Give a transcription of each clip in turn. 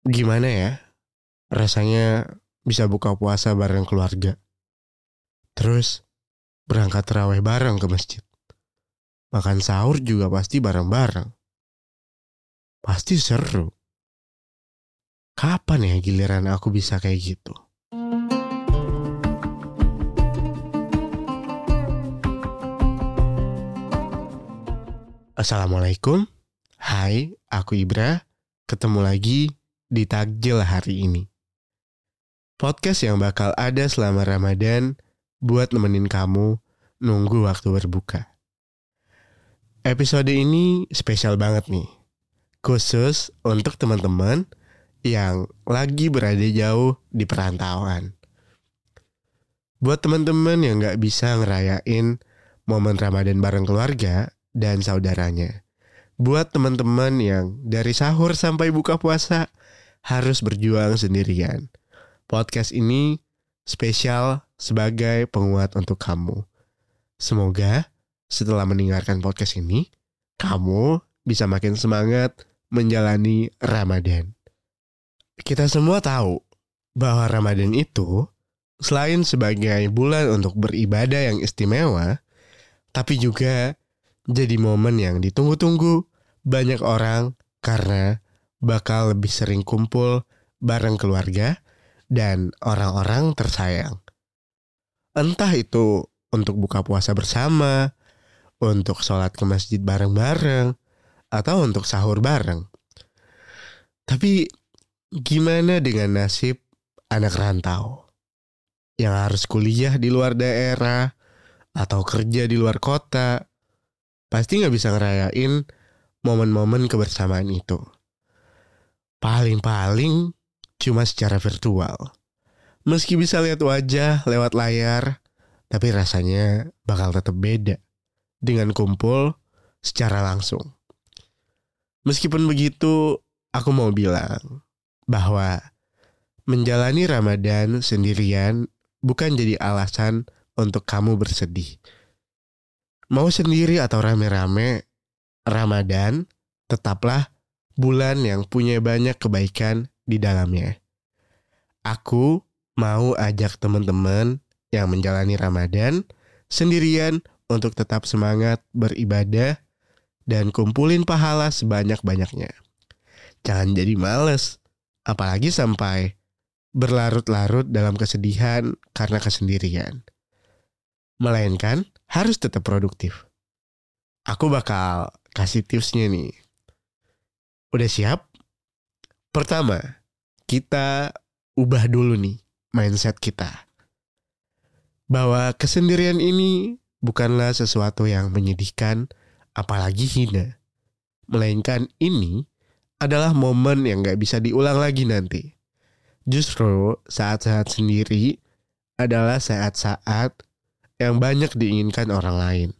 Gimana ya? Rasanya bisa buka puasa bareng keluarga. Terus berangkat terawih bareng ke masjid. Makan sahur juga pasti bareng-bareng. Pasti seru. Kapan ya giliran aku bisa kayak gitu? Assalamualaikum. Hai, aku Ibra. Ketemu lagi di Takjil hari ini. Podcast yang bakal ada selama Ramadan buat nemenin kamu nunggu waktu berbuka. Episode ini spesial banget nih. Khusus untuk teman-teman yang lagi berada jauh di perantauan. Buat teman-teman yang gak bisa ngerayain momen Ramadan bareng keluarga dan saudaranya. Buat teman-teman yang dari sahur sampai buka puasa harus berjuang sendirian. Podcast ini spesial sebagai penguat untuk kamu. Semoga setelah mendengarkan podcast ini, kamu bisa makin semangat menjalani Ramadan. Kita semua tahu bahwa Ramadan itu selain sebagai bulan untuk beribadah yang istimewa, tapi juga jadi momen yang ditunggu-tunggu banyak orang karena bakal lebih sering kumpul bareng keluarga dan orang-orang tersayang. Entah itu untuk buka puasa bersama, untuk sholat ke masjid bareng-bareng, atau untuk sahur bareng. Tapi gimana dengan nasib anak rantau yang harus kuliah di luar daerah atau kerja di luar kota? Pasti nggak bisa ngerayain momen-momen kebersamaan itu. Paling-paling cuma secara virtual. Meski bisa lihat wajah lewat layar, tapi rasanya bakal tetap beda dengan kumpul secara langsung. Meskipun begitu, aku mau bilang bahwa menjalani Ramadan sendirian bukan jadi alasan untuk kamu bersedih. Mau sendiri atau rame-rame, Ramadan tetaplah bulan yang punya banyak kebaikan di dalamnya. Aku mau ajak teman-teman yang menjalani Ramadan sendirian untuk tetap semangat beribadah dan kumpulin pahala sebanyak-banyaknya. Jangan jadi males, apalagi sampai berlarut-larut dalam kesedihan karena kesendirian. Melainkan harus tetap produktif. Aku bakal kasih tipsnya nih. Udah siap? Pertama, kita ubah dulu nih mindset kita. Bahwa kesendirian ini bukanlah sesuatu yang menyedihkan, apalagi hina. Melainkan ini adalah momen yang gak bisa diulang lagi nanti. Justru saat-saat sendiri adalah saat-saat yang banyak diinginkan orang lain.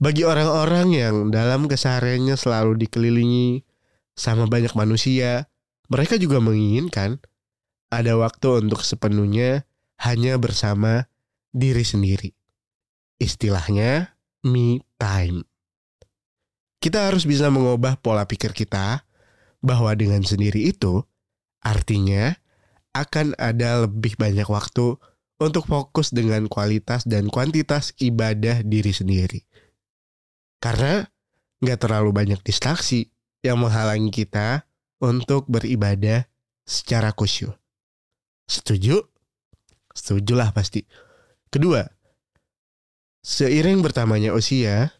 Bagi orang-orang yang dalam kesehariannya selalu dikelilingi sama banyak manusia, mereka juga menginginkan ada waktu untuk sepenuhnya hanya bersama diri sendiri. Istilahnya me time. Kita harus bisa mengubah pola pikir kita bahwa dengan sendiri itu artinya akan ada lebih banyak waktu untuk fokus dengan kualitas dan kuantitas ibadah diri sendiri. Karena nggak terlalu banyak distraksi yang menghalangi kita untuk beribadah secara khusyuk. Setuju? Setujulah pasti. Kedua, seiring bertambahnya usia,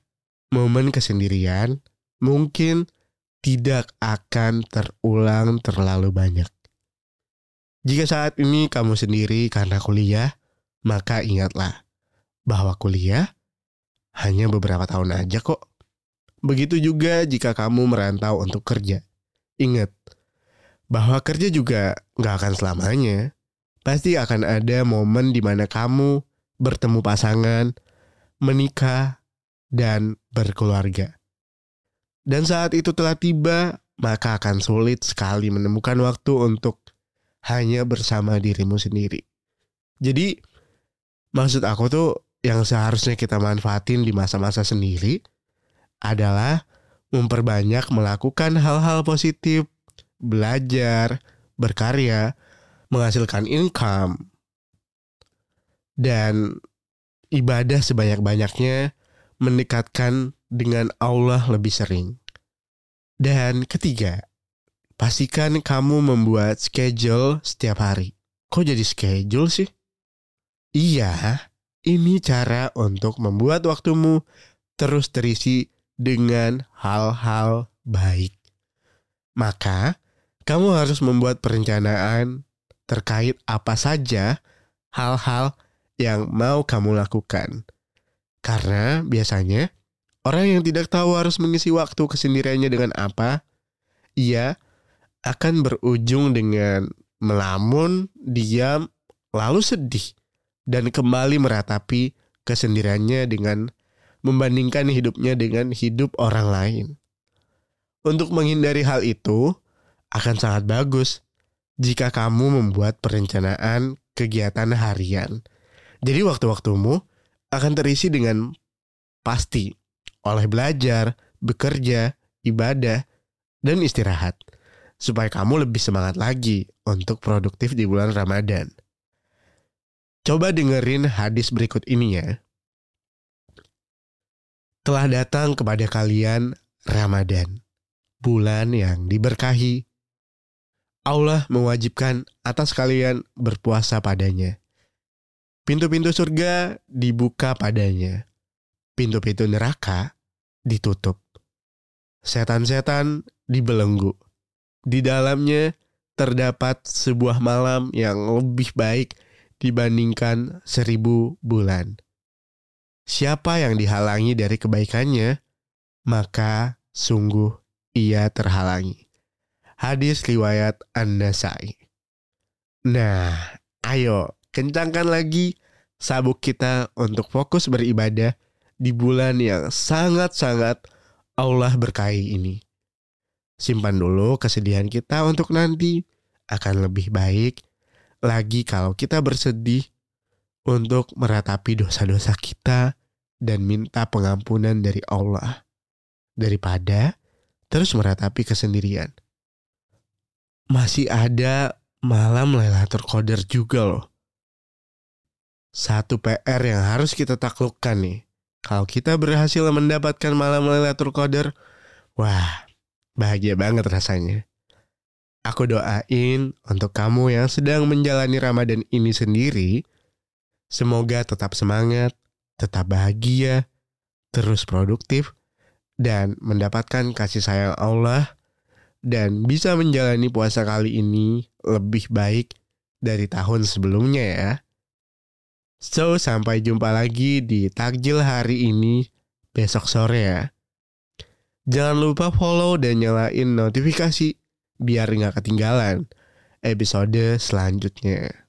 momen kesendirian mungkin tidak akan terulang terlalu banyak. Jika saat ini kamu sendiri karena kuliah, maka ingatlah bahwa kuliah hanya beberapa tahun aja kok. Begitu juga jika kamu merantau untuk kerja. Ingat, bahwa kerja juga nggak akan selamanya. Pasti akan ada momen di mana kamu bertemu pasangan, menikah, dan berkeluarga. Dan saat itu telah tiba, maka akan sulit sekali menemukan waktu untuk hanya bersama dirimu sendiri. Jadi maksud aku tuh yang seharusnya kita manfaatin di masa-masa sendiri adalah memperbanyak melakukan hal-hal positif belajar, berkarya, menghasilkan income, dan ibadah sebanyak-banyaknya mendekatkan dengan Allah lebih sering. Dan ketiga, pastikan kamu membuat schedule setiap hari. Kok jadi schedule sih? Iya, ini cara untuk membuat waktumu terus terisi dengan hal-hal baik. Maka, kamu harus membuat perencanaan terkait apa saja hal-hal yang mau kamu lakukan. Karena biasanya orang yang tidak tahu harus mengisi waktu kesendiriannya dengan apa, ia akan berujung dengan melamun, diam, lalu sedih dan kembali meratapi kesendiriannya dengan membandingkan hidupnya dengan hidup orang lain. Untuk menghindari hal itu, akan sangat bagus jika kamu membuat perencanaan kegiatan harian. Jadi waktu-waktumu akan terisi dengan pasti oleh belajar, bekerja, ibadah, dan istirahat. Supaya kamu lebih semangat lagi untuk produktif di bulan Ramadan. Coba dengerin hadis berikut ini ya. Telah datang kepada kalian Ramadan, bulan yang diberkahi. Allah mewajibkan atas kalian berpuasa padanya. Pintu-pintu surga dibuka padanya. Pintu-pintu neraka ditutup. Setan-setan dibelenggu. Di dalamnya terdapat sebuah malam yang lebih baik dibandingkan seribu bulan. Siapa yang dihalangi dari kebaikannya, maka sungguh ia terhalangi. Hadis riwayat An-Nasai. Nah, ayo kencangkan lagi sabuk kita untuk fokus beribadah di bulan yang sangat-sangat Allah berkahi ini. Simpan dulu kesedihan kita untuk nanti akan lebih baik lagi kalau kita bersedih untuk meratapi dosa-dosa kita dan minta pengampunan dari Allah daripada terus meratapi kesendirian. Masih ada malam Lailatul Qadar juga loh. Satu PR yang harus kita taklukkan nih. Kalau kita berhasil mendapatkan malam Lailatul Qadar, wah, bahagia banget rasanya. Aku doain untuk kamu yang sedang menjalani Ramadan ini sendiri, semoga tetap semangat, tetap bahagia, terus produktif, dan mendapatkan kasih sayang Allah, dan bisa menjalani puasa kali ini lebih baik dari tahun sebelumnya ya. So, sampai jumpa lagi di takjil hari ini besok sore ya. Jangan lupa follow dan nyalain notifikasi biar nggak ketinggalan episode selanjutnya.